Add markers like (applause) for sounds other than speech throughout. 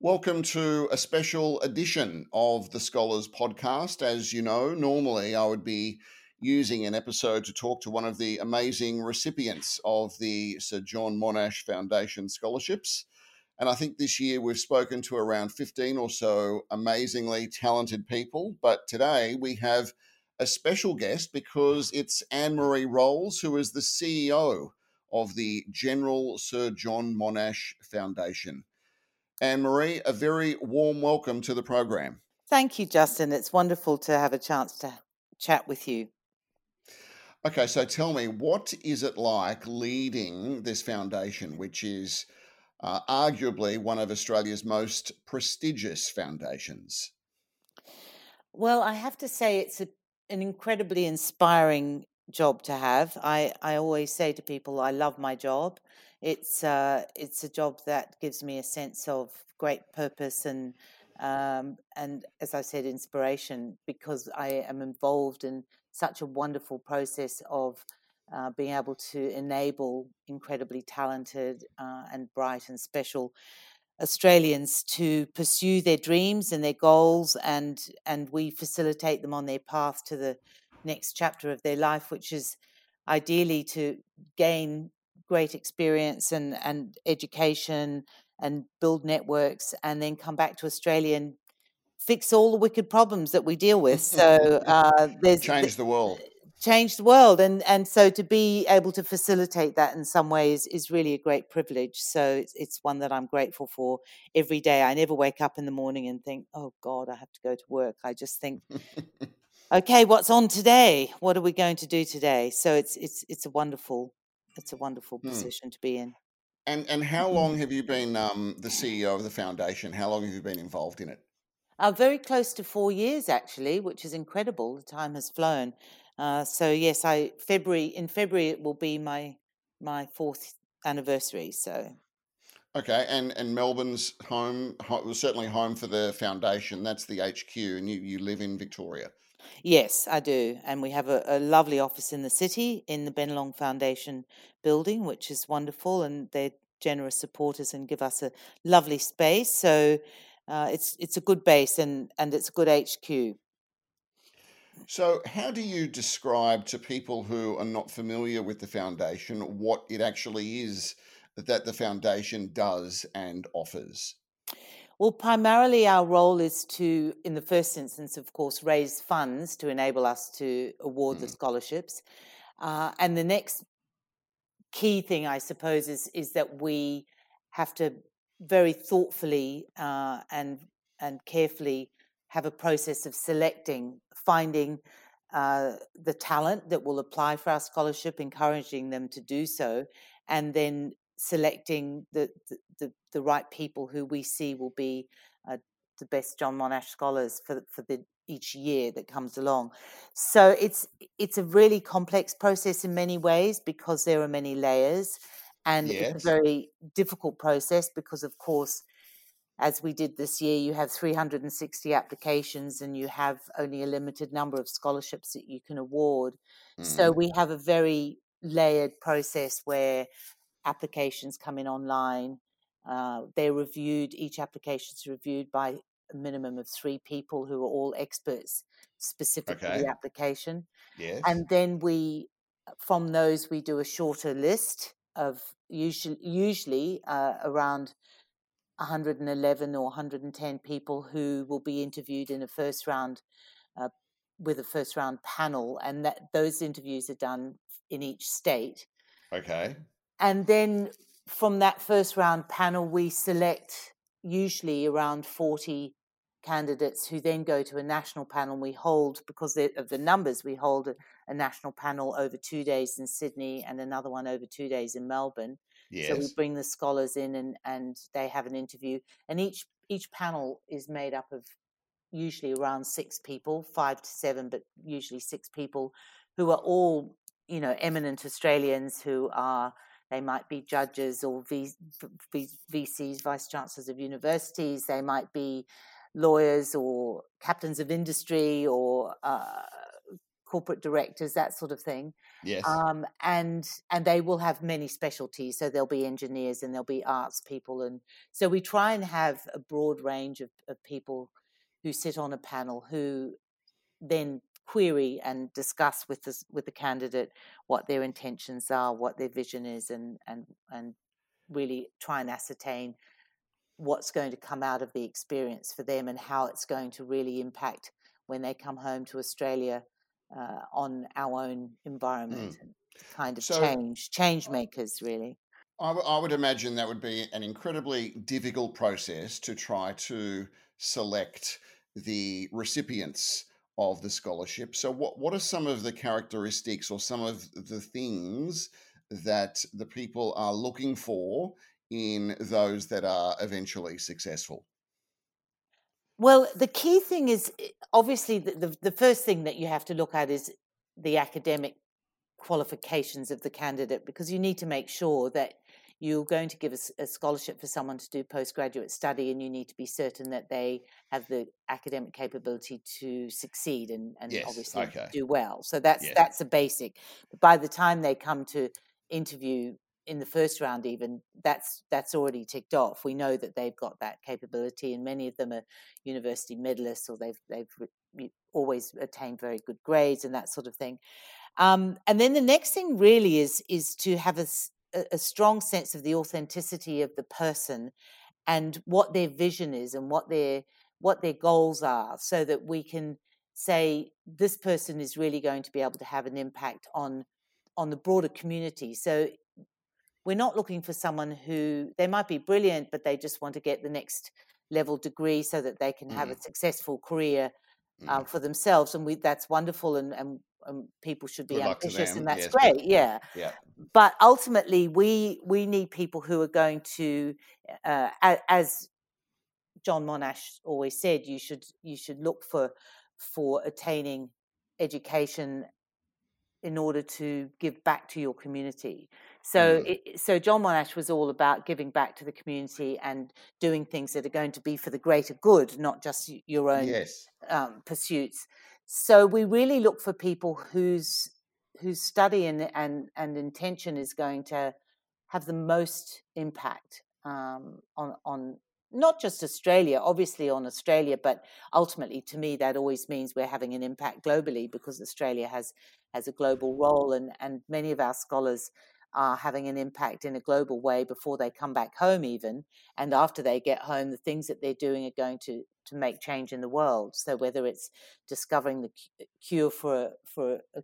Welcome to a special edition of the Scholars Podcast. As you know, normally I would be using an episode to talk to one of the amazing recipients of the Sir John Monash Foundation scholarships. And I think this year we've spoken to around 15 or so amazingly talented people. But today we have a special guest because it's Annemarie Rolls, who is the CEO of the General Sir John Monash Foundation. Annemarie, a very warm welcome to the program. Thank you, Justin. It's wonderful to have a chance to chat with you. Okay, so tell me, what is it like leading this foundation, which is uh, arguably one of Australia's most prestigious foundations? Well, I have to say it's a, an incredibly inspiring job to have. I, I always say to people, I love my job. It's uh, it's a job that gives me a sense of great purpose and um, and as I said, inspiration because I am involved in such a wonderful process of uh, being able to enable incredibly talented uh, and bright and special Australians to pursue their dreams and their goals, and and we facilitate them on their path to the next chapter of their life, which is ideally to gain great experience and and education and build networks, and then come back to Australia and fix all the wicked problems that we deal with. (laughs) So uh, there's change the world. (laughs) change the world. And and so to be able to facilitate that in some ways is really a great privilege. So it's, it's one that i'm grateful for every day. I never wake up in the morning and think oh god i have to go to work. I just think (laughs) okay what's on today? What are we going to do today? So it's it's it's a wonderful it's a wonderful hmm. position to be in and and how long have you been um, the ceo of the foundation how long have you been involved in it uh, very close to four years actually which is incredible the time has flown uh, so yes, I February in February it will be my my fourth anniversary. So okay, and and Melbourne's home, was certainly home for the foundation. That's the HQ, and you you live in Victoria. Yes, I do, and we have a, a lovely office in the city in the Bennelong Foundation building, which is wonderful, and they're generous supporters and give us a lovely space. So uh, it's it's a good base and and it's a good HQ. So, how do you describe to people who are not familiar with the foundation what it actually is that the foundation does and offers? Well, primarily our role is to, in the first instance, of course, raise funds to enable us to award mm. the scholarships. Uh, and the next key thing, I suppose, is, is that we have to very thoughtfully uh, and, and carefully have a process of selecting finding uh, the talent that will apply for our scholarship, encouraging them to do so, and then selecting the the, the right people who we see will be uh, the best John Monash scholars for for the each year that comes along. So it's it's a really complex process in many ways because there are many layers, and yes. it's a very difficult process because, of course, as we did this year, you have 360 applications and you have only a limited number of scholarships that you can award. Mm. So we have a very layered process where applications come in online. Uh, they're reviewed, each application is reviewed by a minimum of three people who are all experts specific okay. to the application. Yes. And then we, from those, we do a shorter list of usually, usually uh, around 111 or 110 people who will be interviewed in a first round uh, with a first round panel and that those interviews are done in each state okay and then from that first round panel we select usually around 40 candidates who then go to a national panel we hold because of the numbers we hold a, a national panel over two days in sydney and another one over two days in melbourne Yes. So we bring the scholars in and, and they have an interview. And each each panel is made up of usually around six people, five to seven, but usually six people who are all, you know, eminent Australians who are they might be judges or v, v, VCs, vice chancellors of universities. They might be lawyers or captains of industry or uh, corporate directors, that sort of thing. Yes. Um, and and they will have many specialties. So there'll be engineers and there'll be arts people, and so we try and have a broad range of, of people who sit on a panel who then query and discuss with the with the candidate what their intentions are, what their vision is, and and and really try and ascertain what's going to come out of the experience for them and how it's going to really impact when they come home to Australia uh, on our own environment mm. and kind of so, change change makers really. I, w- I would imagine that would be an incredibly difficult process to try to select the recipients of the scholarship. So, what, what are some of the characteristics or some of the things that the people are looking for in those that are eventually successful? Well, the key thing is eh, obviously the, the, the first thing that you have to look at is the academic qualifications of the candidate because you need to make sure that you're going to give a, a, scholarship for someone to do postgraduate study and you need to be certain that they have the academic capability to succeed and, and yes, obviously okay. do well so that's yes. that's a basic but by the time they come to interview in the first round even that's that's already ticked off we know that they've got that capability and many of them are university medalists or they've they've always attained very good grades and that sort of thing um, and then the next thing really is is to have a, a strong sense of the authenticity of the person and what their vision is and what their what their goals are so that we can say this person is really going to be able to have an impact on on the broader community so we're not looking for someone who they might be brilliant but they just want to get the next level degree so that they can mm. have a mm. successful career uh, mm. for themselves and we that's wonderful and, and um, people should be Good ambitious, and that's yes, great. Yeah. yeah. But ultimately, we we need people who are going to, uh, as John Monash always said, you should you should look for for attaining education in order to give back to your community. So, mm. it, so John Monash was all about giving back to the community and doing things that are going to be for the greater good, not just your own yes. um, pursuits. So we really look for people whose whose study and and, and intention is going to have the most impact um, on on not just Australia, obviously on Australia, but ultimately to me that always means we're having an impact globally because Australia has has a global role and and many of our scholars are having an impact in a global way before they come back home even and after they get home the things that they're doing are going to to make change in the world so whether it's discovering the cure for for a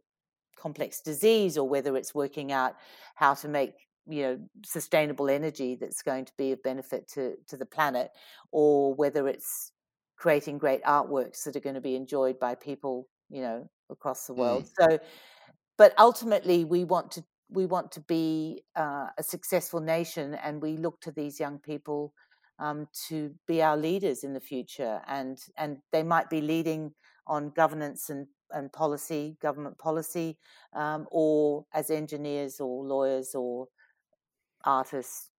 complex disease or whether it's working out how to make you know sustainable energy that's going to be of benefit to to the planet or whether it's creating great artworks that are going to be enjoyed by people you know across the world mm. so but ultimately we want to we want to be uh, a successful nation and we look to these young people um, to be our leaders in the future and and they might be leading on governance and, and policy government policy um, or as engineers or lawyers or artists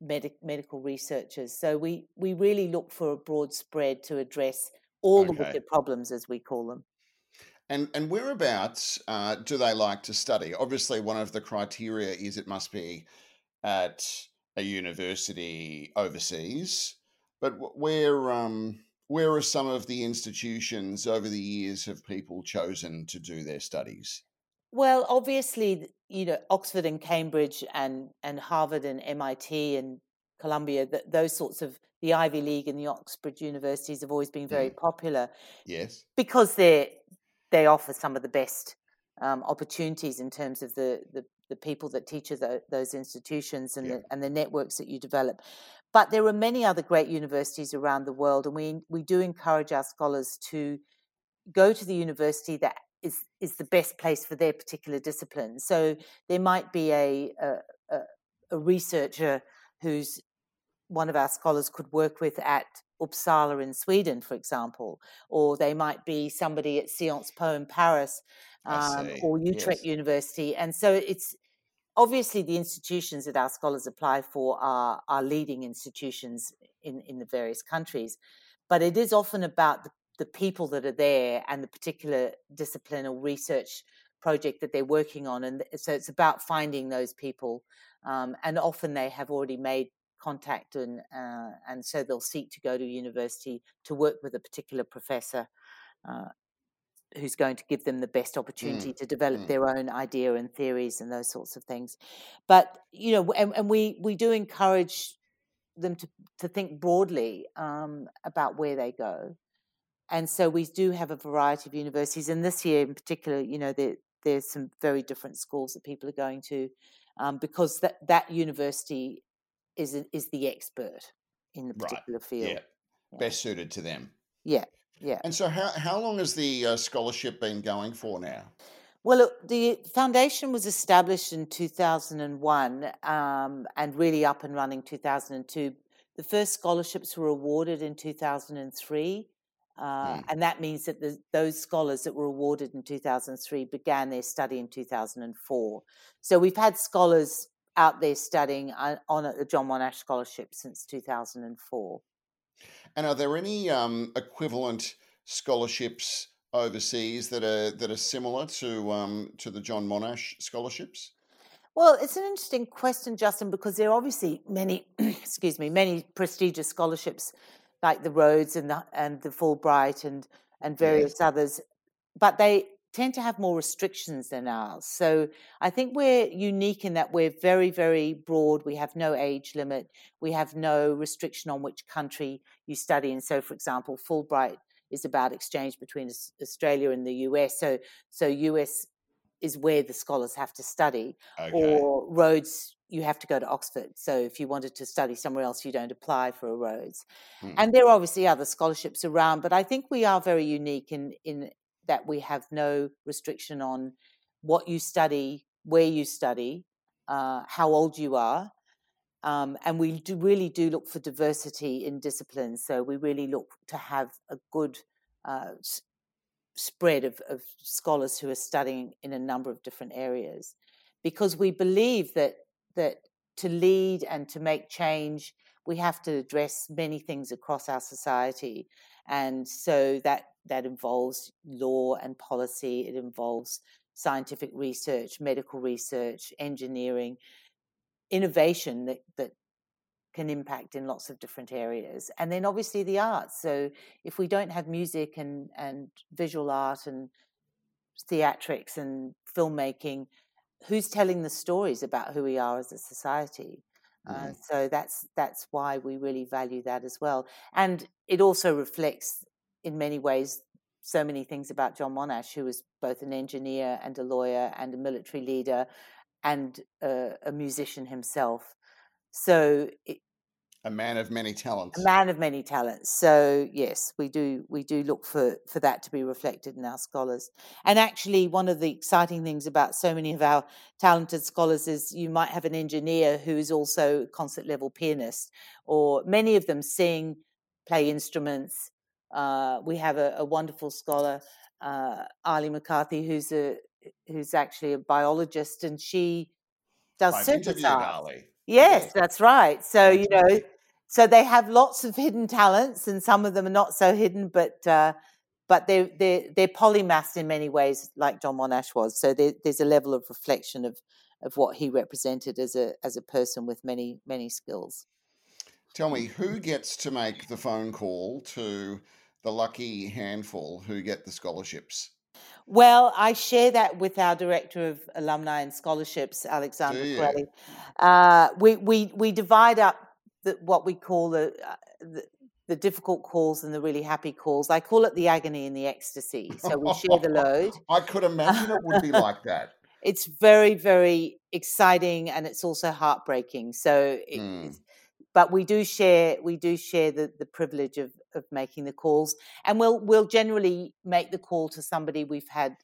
medic, medical researchers so we we really look for a broad spread to address all okay. the wicked problems as we call them and and whereabouts uh, do they like to study? Obviously, one of the criteria is it must be at a university overseas. But where um, where are some of the institutions over the years have people chosen to do their studies? Well, obviously, you know Oxford and Cambridge and and Harvard and MIT and Columbia, th- those sorts of the Ivy League and the Oxford universities have always been very mm. popular. Yes, because they're they offer some of the best um, opportunities in terms of the, the, the people that teach the, those institutions and, yeah. the, and the networks that you develop. But there are many other great universities around the world, and we, we do encourage our scholars to go to the university that is, is the best place for their particular discipline. So there might be a, a, a researcher who's one of our scholars could work with at Uppsala in Sweden, for example, or they might be somebody at Sciences Po in Paris um, or Utrecht yes. University. And so it's obviously the institutions that our scholars apply for are, are leading institutions in, in the various countries. But it is often about the, the people that are there and the particular discipline or research project that they're working on. And so it's about finding those people. Um, and often they have already made contact and uh, and so they'll seek to go to university to work with a particular professor uh, who's going to give them the best Mm, opportunity to develop mm. their own idea and theories and those sorts of things but you know and, and we we do encourage them to to think broadly um, about where they go and so we do have a variety of universities and this year in particular you know there, there's some very different schools that people are going to um, because that that university is is the expert in the particular Yeah. field yeah Best suited to them. yeah yeah And so, how, how long has the uh, scholarship been going for now? Well, look, the foundation was established in 2001 um, and really up and running 2002. The first scholarships were awarded in 2003. Uh, Hmm. and that means that the, those scholars that were awarded in 2003 began their study in 2004. So we've had scholars out there studying on, a John Monash scholarship since 2004. And are there any um, equivalent scholarships overseas that are that are similar to um, to the John Monash scholarships? Well, it's an interesting question, Justin, because there are obviously many, (clears throat) excuse me, many prestigious scholarships like the Rhodes and the and the Fulbright and and Yes. various others, but they tend to have more restrictions than ours. So I think we're unique in that we're very, very broad. We have no age limit. We have no restriction on which country you study. And so, for example, Fulbright is about exchange between Australia and the US. So, so US is where the scholars have to study Okay. or Rhodes, you have to go to Oxford. So if you wanted to study somewhere else, you don't apply for a Rhodes. Hmm. And there are obviously other scholarships around, but I think we are very unique in in that we have no restriction on what you study, where you study, uh, how old you are. Um, and we do really do look for diversity in disciplines. So we really look to have a good uh, s- spread of, of scholars who are studying in a number of different areas because we believe that that to lead and to make change we have to address many things across our society and so that that involves law and policy it involves scientific research medical research engineering innovation that that can impact in lots of different areas and then obviously the arts. So if we don't have music and and visual art and theatrics and filmmaking who's telling the stories about who we are as a society? Uh, so that's that's why we really value that as well. And it also reflects in many ways so many things about john monash who was both an engineer and a lawyer and a military leader and a, a musician himself. So it, A man of many talents. a man of many talents. So yes we do we do look for for that to be reflected in our scholars. And actually one of the exciting things about so many of our talented scholars is you might have an engineer who is also concert level pianist or many of them sing play instruments uh, we have a, a wonderful scholar uh, ali mccarthy who's a who's actually a biologist and she does I've surface interviewed art Ali. Yes, that's right. So, you know, so they have lots of hidden talents and some of them are not so hidden, but uh, but they're they're they're polymaths in many ways, like John Monash was. So there, there's a level of reflection of of what he represented as a as a person with many many skills. Tell me, who gets to make the phone call to the lucky handful who get the scholarships? Well, I share that with our director of alumni and scholarships, you? Corelli. Uh, we we we divide up the, what we call the, uh, the the difficult calls and the really happy calls. I call it the agony and the ecstasy. So we share the load. (laughs) I could imagine it would be like that. (laughs) It's very very exciting and it's also heartbreaking. So, it, Mm. but we do share we do share the, the privilege of of making the calls, and we'll we'll generally make the call to somebody we've had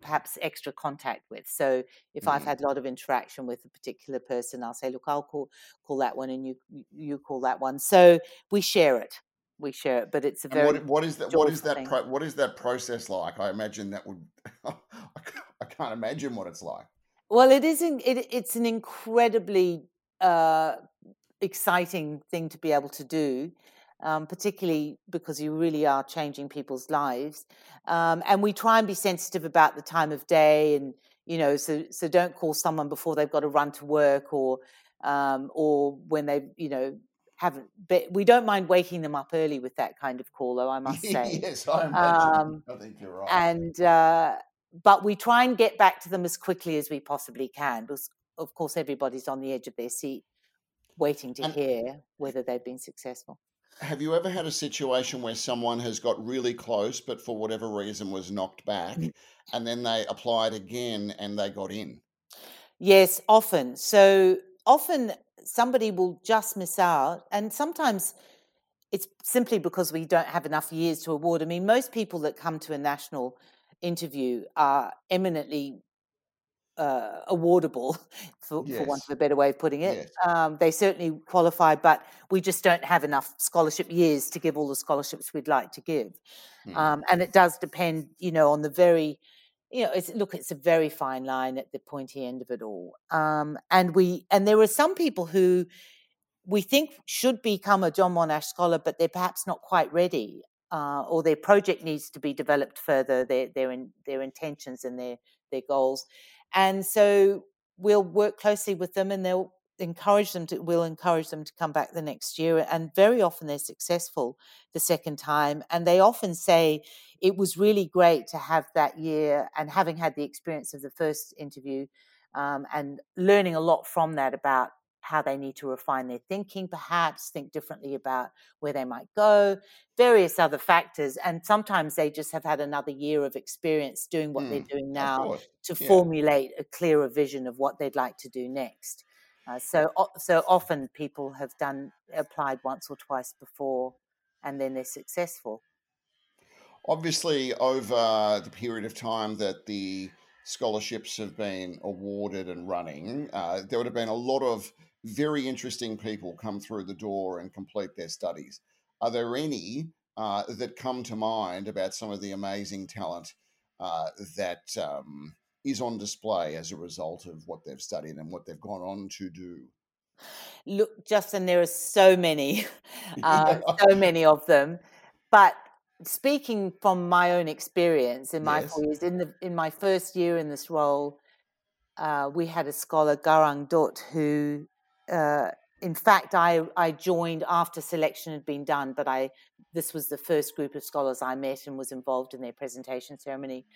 perhaps extra contact with. So if I've Mm. had a lot of interaction with a particular person, I'll say, "Look, I'll call call that one, and you you call that one." So we share it, we share it, but it's a very what what is that? What is that? Pro, what is that process like? I imagine that would. (laughs) I can't imagine what it's like. Well, it isn't. it, it's an incredibly uh, exciting thing to be able to do. Um, particularly because you really are changing people's lives. Um, and we try and be sensitive about the time of day, and you know, so so don't call someone before they've got to run to work or um, or when they you know haven't. But we don't mind waking them up early with that kind of call, though I (laughs) must say. yes, I imagine. Um, I think you're right. And uh, but we try and get back to them as quickly as we possibly can because of course everybody's on the edge of their seat waiting to and, hear whether they've been successful have you ever had a situation where someone has got really close but for whatever reason was knocked back mm. and then they applied again and they got in? Yes often. So often somebody will just miss out and sometimes it's simply because we don't have enough years to award. I mean most people that come to a national interview are eminently uh, awardable, (laughs) for, yes. for want of a better way of putting it. Yes. Um, they certainly qualify, but we just don't have enough scholarship years to give all the scholarships we'd like to give. Mm. Um, and it does depend, you know, on the very, you know, it's, look, it's a very fine line at the pointy end of it all. Um, and we, and there are some people who we think should become a John Monash scholar, but they're perhaps not quite ready uh, or their project needs to be developed further, their their in, their intentions and their their goals, and so we'll work closely with them, and they'll encourage them to we'll encourage them to come back the next year. And very often they're successful the second time. And they often say it was really great to have that year and having had the experience of the first interview um, and learning a lot from that about how they need to refine their thinking, perhaps think differently about where they might go, various other factors. And sometimes they just have had another year of experience doing what mm, they're doing now to yeah. formulate a clearer vision of what they'd like to do next. Uh, so, so often people have done applied once or twice before, and then they're successful. Obviously, over the period of time that the scholarships have been awarded and running, uh, there would have been a lot of very interesting people come through the door and complete their studies. Are there any uh, that come to mind about some of the amazing talent uh, that um, is on display as a result of what they've studied and what they've gone on to do? Look, Justin, there are so many, (laughs) uh, so many of them. But speaking from my own experience in my yes. years, in the in my first year in this role, uh, we had a scholar Garang Dut who uh, in fact, I, I joined after selection had been done, but I this was the first group of scholars I met and was involved in their presentation ceremony.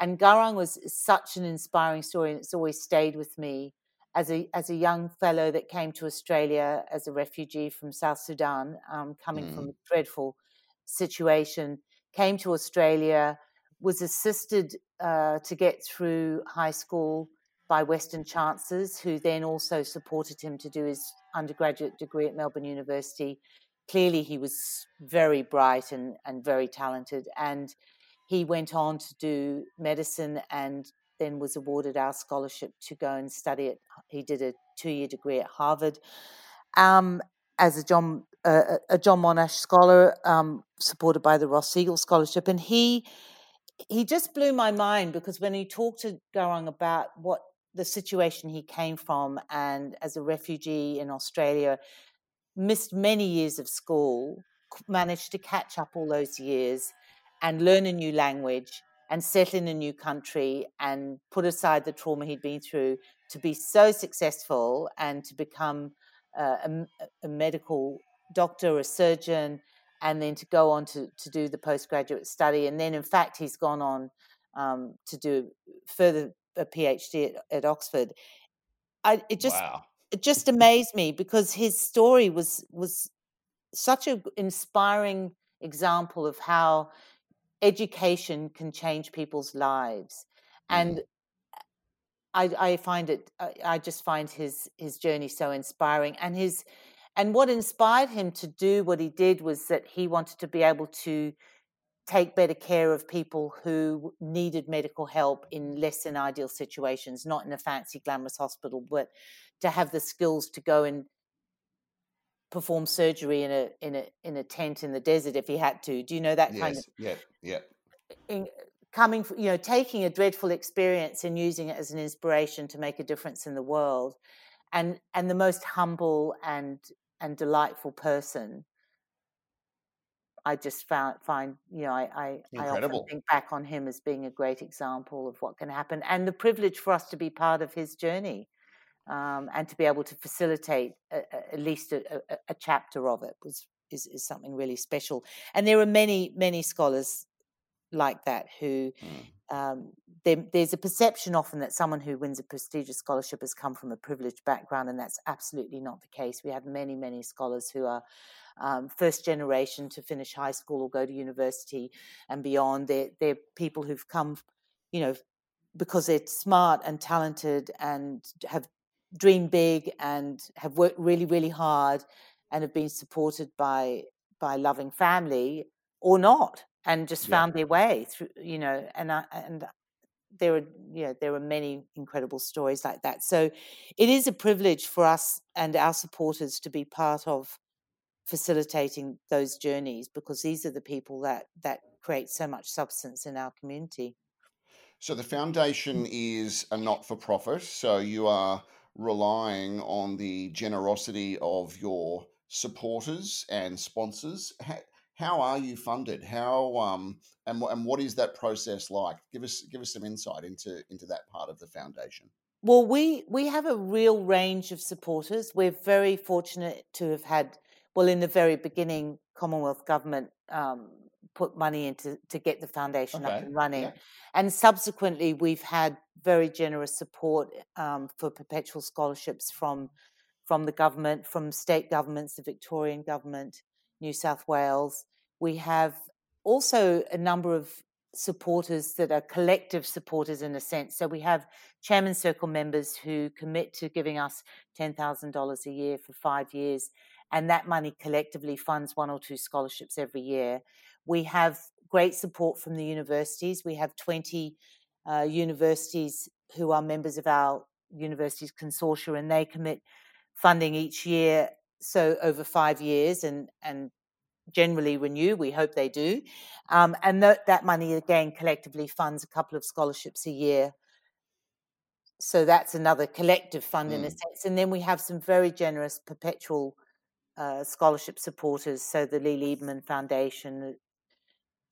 And Garang was such an inspiring story, and it's always stayed with me as a as a young fellow that came to Australia as a refugee from South Sudan, um, coming mm. from a dreadful situation, came to Australia, was assisted uh, to get through high school by Western chancellors, who then also supported him to do his undergraduate degree at Melbourne University. Clearly, he was very bright and, and very talented. And he went on to do medicine and then was awarded our scholarship to go and study it. He did a two year degree at Harvard um, as a John, uh, a John Monash scholar, um, supported by the Roth Segal Scholarship. And he he just blew my mind because when he talked to Garang about what the situation he came from and as a refugee in Australia, missed many years of school, managed to catch up all those years and learn a new language and settle in a new country and put aside the trauma he'd been through to be so successful and to become uh, a, a, medical doctor, a surgeon, and then to go on to, to do the postgraduate study. And then, in fact, he's gone on um, to do further a PhD at, at Oxford. I, it just wow. it just amazed me because his story was was such an inspiring example of how education can change people's lives, and mm. I, I find it I, I just find his his journey so inspiring, and his and what inspired him to do what he did was that he wanted to be able to take better care of people who needed medical help in less than ideal situations, not in a fancy, glamorous hospital, but to have the skills to go and perform surgery in a in a in a tent in the desert if he had to. Do you know that yes, kind of yeah yeah. In, coming you know taking a dreadful experience and using it as an inspiration to make a difference in the world and and the most humble and and delightful person I just found, find, you know, I, I, I often think back on him as being a great example of what can happen and the privilege for us to be part of his journey um, and to be able to facilitate a, a, at least a, a, chapter of it was is, is something really special. And there are many, many scholars like that who mm. um, there, there's a perception often that someone who wins a prestigious scholarship has come from a privileged background, and that's absolutely not the case. We have many, many scholars who are um, first generation to finish high school or go to university and beyond. They're, they're people who've come, you know, because they're smart and talented and have dreamed big and have worked really, really hard and have been supported by by loving family or not and just yeah. found their way through you know and I, and there are you know there are many incredible stories like that so it is a privilege for us and our supporters to be part of facilitating those journeys because these are the people that that create so much substance in our community so the foundation is a not-for-profit so you are relying on the generosity of your supporters and sponsors. How, how are you funded? How um, and and what is that process like? Give us give us some insight into into that part of the foundation. Well, we we have a real range of supporters. We're very fortunate to have had. Well, in the very beginning, Commonwealth Government um, put money into to get the foundation okay. up and running, yeah. and subsequently we've had very generous support um, for perpetual scholarships from from the government, from state governments, the Victorian government, New South Wales. We have also a number of supporters that are collective supporters in a sense. So we have Chairman Circle members who commit to giving us $10,000 a year for five years, and that money collectively funds one or two scholarships every year. We have great support from the universities. We have 20 uh, universities who are members of our universities consortia, and they commit funding each year, so over five years, and and generally renew. We hope they do, um, and that that money again collectively funds a couple of scholarships a year. So that's another collective fund mm. in a mm. sense, and then we have some very generous perpetual uh, scholarship supporters. So the Lee Liberman Foundation,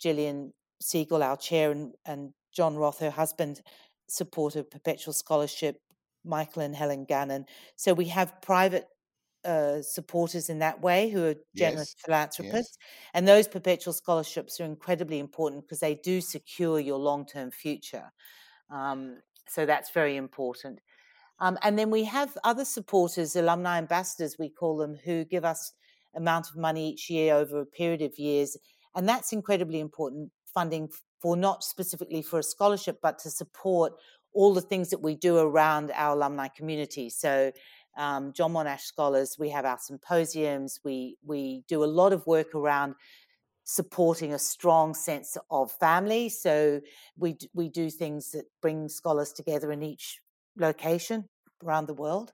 Jillian Segal, our chair, and, and John Roth, her husband, support perpetual scholarship. Michael and Helen Gannon. So we have private uh, supporters in that way who are generous yes. philanthropists. Yes. And those perpetual scholarships are incredibly important because they do secure your long term future. Um, so that's very important. Um, and then we have other supporters, alumni ambassadors, we call them, who give us amount of money each year over a period of years. And that's incredibly important funding for not specifically for a scholarship, but to support all the things that we do around our alumni community. So, um, John Monash Scholars, we have our symposiums. We we do a lot of work around supporting a strong sense of family. So we we do things that bring scholars together in each location around the world,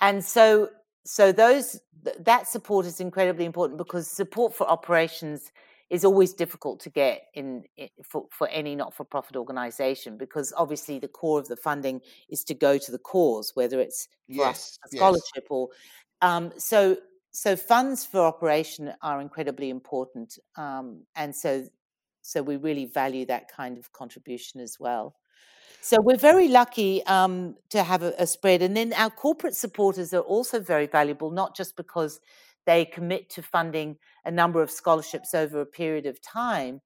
and so so those that support is incredibly important because support for operations is always difficult to get in, in for, for any not-for-profit organization because obviously the core of the funding is to go to the cause whether it's for yes, a scholarship yes. or um, so so funds for operation are incredibly important um, and so so we really value that kind of contribution as well so we're very lucky um, to have a, a spread and then our corporate supporters are also very valuable not just because they commit to funding a number of scholarships over a period of time,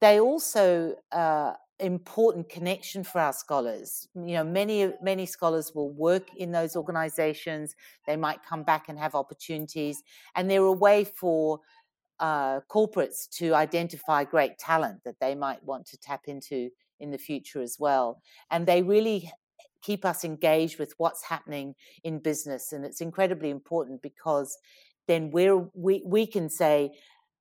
they also uh, important connection for our scholars. You know, many many scholars will work in those organisations. They might come back and have opportunities, and they're a way for uh, corporates to identify great talent that they might want to tap into in the future as well. And they really keep us engaged with what's happening in business, and it's incredibly important because then we're, we, we can say,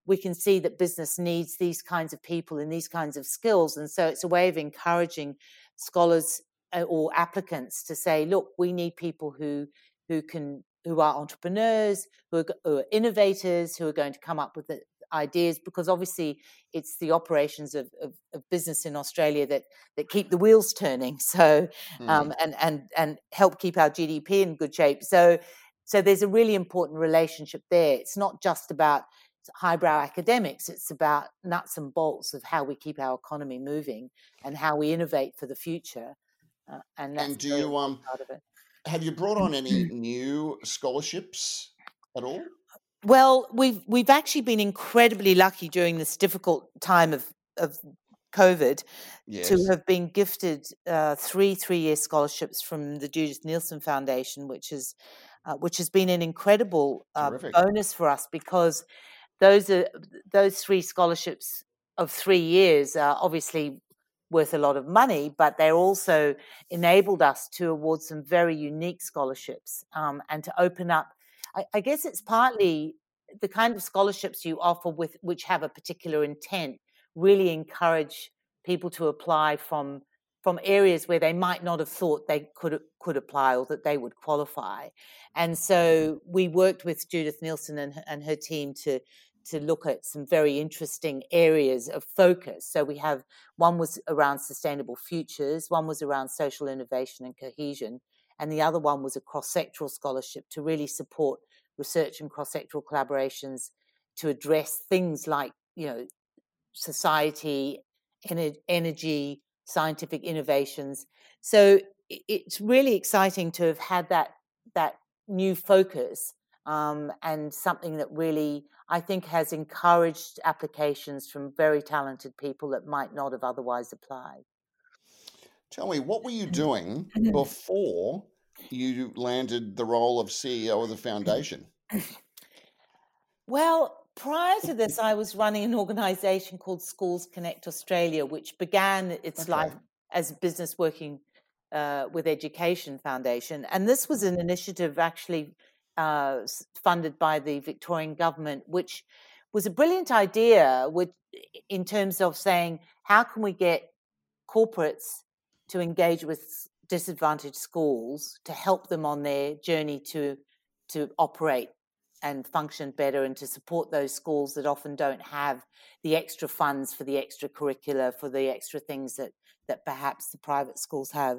we can see that business needs these kinds of people and these kinds of skills. And so it's a way of encouraging scholars uh, or applicants to say, look, we need people who, who can, who are entrepreneurs, who are, who are innovators, who are going to come up with the ideas, because obviously it's the operations of, of, of business in Australia that, that keep the wheels turning. (laughs) So, mm. um, and, and, and help keep our GDP in good shape. So, so there's a really important relationship there. It's not just about highbrow academics. It's about nuts and bolts of how we keep our economy moving and how we innovate for the future. Uh, and and do you um have you brought on any (clears throat) new scholarships at all? Well, we've we've actually been incredibly lucky during this difficult time of of COVID yes. to have been gifted uh, three three year scholarships from the Judith Neilson Foundation, which is uh, which has been an incredible uh, bonus for us because those are those three scholarships of three years are obviously worth a lot of money, but they're also enabled us to award some very unique scholarships um, and to open up. I, I, guess it's partly the kind of scholarships you offer with which have a particular intent really encourage people to apply from from areas where they might not have thought they could could apply or that they would qualify. And so we worked with Judith Neilson and, and her team to to look at some very interesting areas of focus. So we have one was around sustainable futures, one was around social innovation and cohesion, and the other one was a cross-sectoral scholarship to really support research and cross-sectoral collaborations to address things like, you know, society, energy, scientific innovations. So it's really exciting to have had that that new focus um, and something that really I think has encouraged applications from very talented people that might not have otherwise applied. Tell me, what were you doing before you landed the role of CEO of the foundation? Well, prior to this, I was running an organization called Schools Connect Australia, which began its okay. life as a business working uh, with Education Foundation. And this was an initiative actually uh, funded by the Victorian government, which was a brilliant idea with, in terms of saying, how can we get corporates to engage with disadvantaged schools to help them on their journey to to operate and function better and to support those schools that often don't have the extra funds for the extra curricula for the extra things that that perhaps the private schools have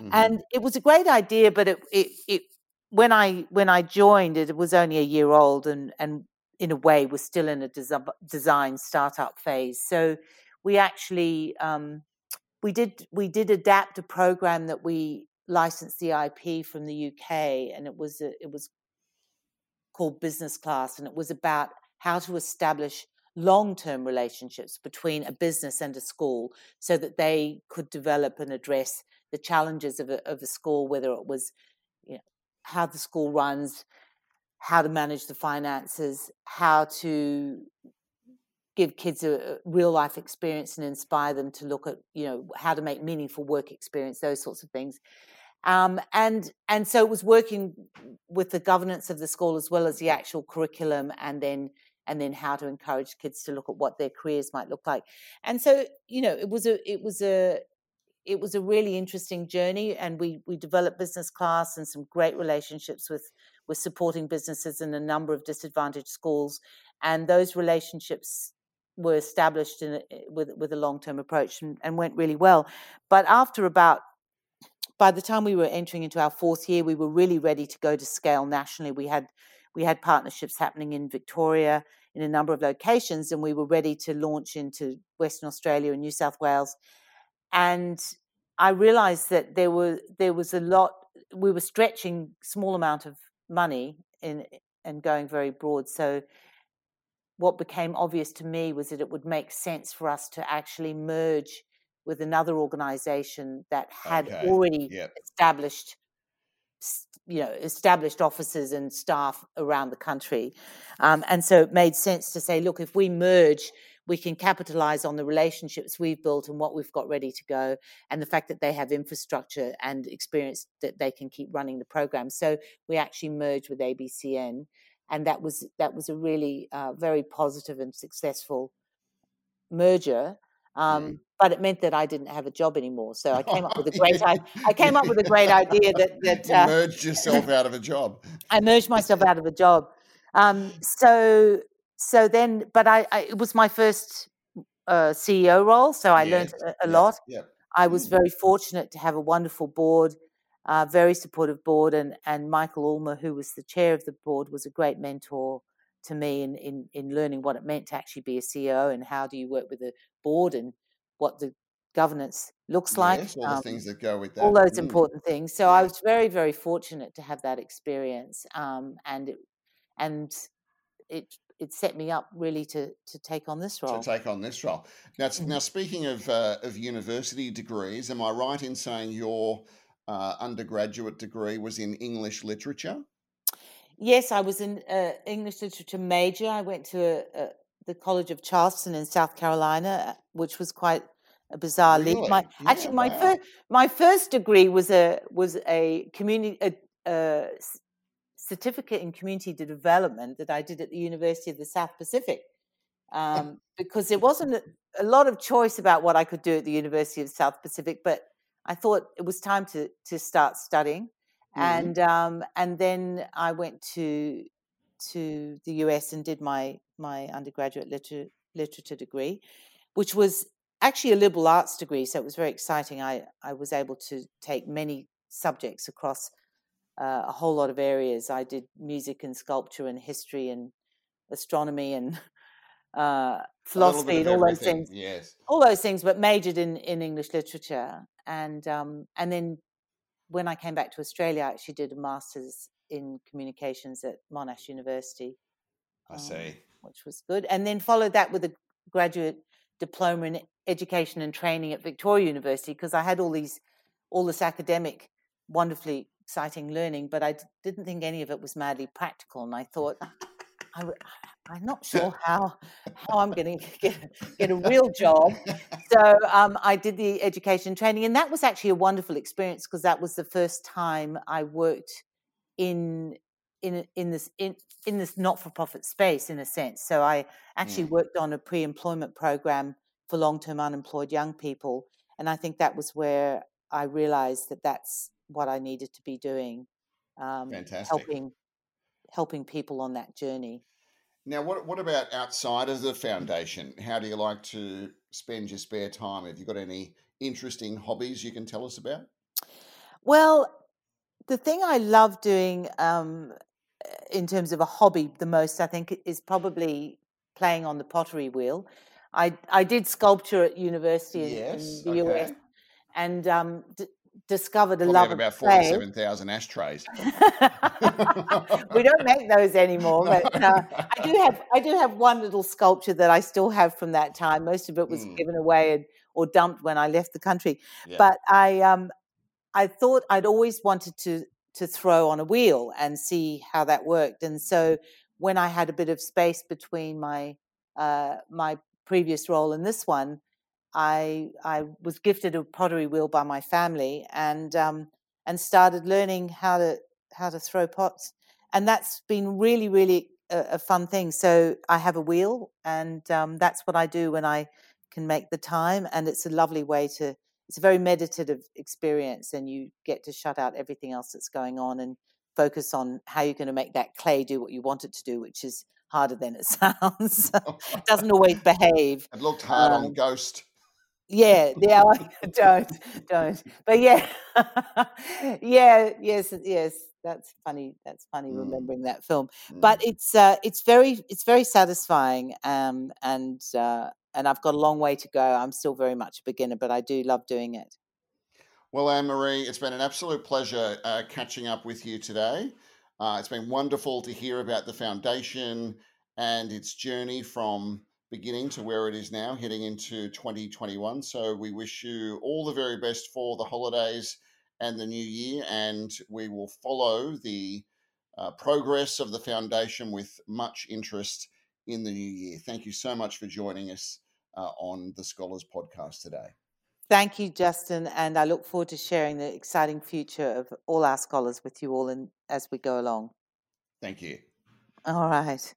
mm-hmm. and it was a great idea but it, it it when i when i joined it, was only a year old and and in a way was still in a des- design startup phase so we actually um, we did we did adapt a program that we licensed the ip from the uk and it was a, it was called Business Class, and it was about how to establish long term relationships between a business and a school so that they could develop and address the challenges of a, of a school, whether it was you know, how the school runs, how to manage the finances, how to give kids a real life experience and inspire them to look at you know how to make meaningful work experience those sorts of things um, and and so it was working with the governance of the school as well as the actual curriculum, and then and then how to encourage kids to look at what their careers might look like. And so you know, it was a it was a it was a really interesting journey, and we we developed business class and some great relationships with with supporting businesses in a number of disadvantaged schools, and those relationships were established in a, eh, with with a long term approach and, and went really well. But after about by the time we were entering into our fourth year, we were really ready to go to scale nationally. We had we had partnerships happening in Victoria in a number of locations, and we were ready to launch into Western Australia and New South Wales. And I realized that there were there was a lot. We were stretching small amount of money in and going very broad. So what became obvious to me was that it would make sense for us to actually merge with another organization that had okay. already yep. established you know established offices and staff around the country um, and so it made sense to say look if we merge we can capitalize on the relationships we've built and what we've got ready to go and the fact that they have infrastructure and experience that they can keep running the program so we actually merged with abcn and that was that was a really uh, very positive and successful merger um, mm. But it meant that I didn't have a job anymore. So I came up with a (laughs) great I, I came up with a great idea that that uh, merged yourself out of a job. (laughs) I merged myself out of a job. Um, so so then, but I, I, it was my first uh, CEO role, so I learned a, a lot. I was mm. very fortunate to have a wonderful board, uh, very supportive board, and and Michael Ullmer, who was the chair of the board, was a great mentor to me in, in in learning what it meant to actually be a CEO and how do you work with a board and what the governance looks like. Yes, all um, things that go with that. all those Mm, important things. So I was very, very fortunate to have that experience, um, and it, and it it set me up really to to take on this role. to take on this role. Now, Mhm. now speaking of uh, of university degrees, am I right in saying your uh, undergraduate degree was in English literature? Yes, I was an uh, English literature major. I went to a, a, the College of Charleston in South Carolina, uh, which was quite a bizarre leap. My Yeah, actually my wow. first my first degree was a was a community a, a certificate in community development that I did at the University of the South Pacific. (laughs) Um, because there wasn't a, a lot of choice about what I could do at the University of South Pacific, but I thought it was time to to start studying Mhm. and um, and then I went to to the US and did my my undergraduate literature literature degree, which was actually a liberal arts degree, so it was very exciting. I I was able to take many subjects across uh, a whole lot of areas. I did music and sculpture and history and astronomy and (laughs) uh, philosophy and all those things Yes. all those things, but majored in in English literature. And um, and then when I came back to Australia, I actually did a master's in communications at Monash University, I um, see. which was good. And then followed that with a graduate diploma in education and training at Victoria University because I had all these all this academic, wonderfully exciting learning, but I d- didn't think any of it was madly practical. And I thought. I, I'm not sure how how I'm going (laughs) to get get a real job. (laughs) So um, I did the education training, and that was actually a wonderful experience because that was the first time I worked in in in this in in this not for profit space in a sense. So I actually Mm, worked on a pre employment program for long term unemployed young people, and I think that was where I realized that that's what I needed to be doing, um, fantastic. helping helping people on that journey. Now, what what about outside of the foundation? How do you like to spend your spare time? Have you got any interesting hobbies you can tell us about? Well, the thing I love doing um, in terms of a hobby the most, I think, is probably playing on the pottery wheel. I I did sculpture at university in, in Yes. the US and um, d- discovered a Probably love about forty-seven thousand ashtrays. (laughs) (laughs) we don't make those anymore, but uh, I do have I do have one little sculpture that I still have from that time. Most of it was Mm, given away and, or dumped when I left the country. yeah. But I um I thought I'd always wanted to to throw on a wheel and see how that worked. And so when I had a bit of space between my uh, my previous role and this one, I I was gifted a pottery wheel by my family and um, and started learning how to how to throw pots. And that's been really really a, a fun thing. So I have a wheel, and um, that's what I do when I can make the time. And it's a lovely way to it's a very meditative experience and you get to shut out everything else that's going on and focus on how you're going to make that clay do what you want it to do which is harder than it (laughs) sounds (laughs) it doesn't always behave It looked hard on um, Ghost. Yeah yeah (laughs) I- don't don't. But yeah (laughs) yeah yes yes that's funny that's funny Mm, remembering that film. Mm. but it's uh it's very it's very satisfying um and uh and i've got a long way to go. I'm still very much a beginner but i do love doing it. Well, Annemarie, it's been an absolute pleasure uh, catching up with you today. Uh, it's been wonderful to hear about the foundation and its journey from beginning to where it is now, heading into 2021. So, we wish you all the very best for the holidays and the new year, and we will follow the uh, progress of the foundation with much interest in the new year. Thank you so much for joining us uh, on the Scholars Podcast today. Thank you, Justin, and I look forward to sharing the exciting future of all our scholars with you all in, as we go along. Thank you. All right.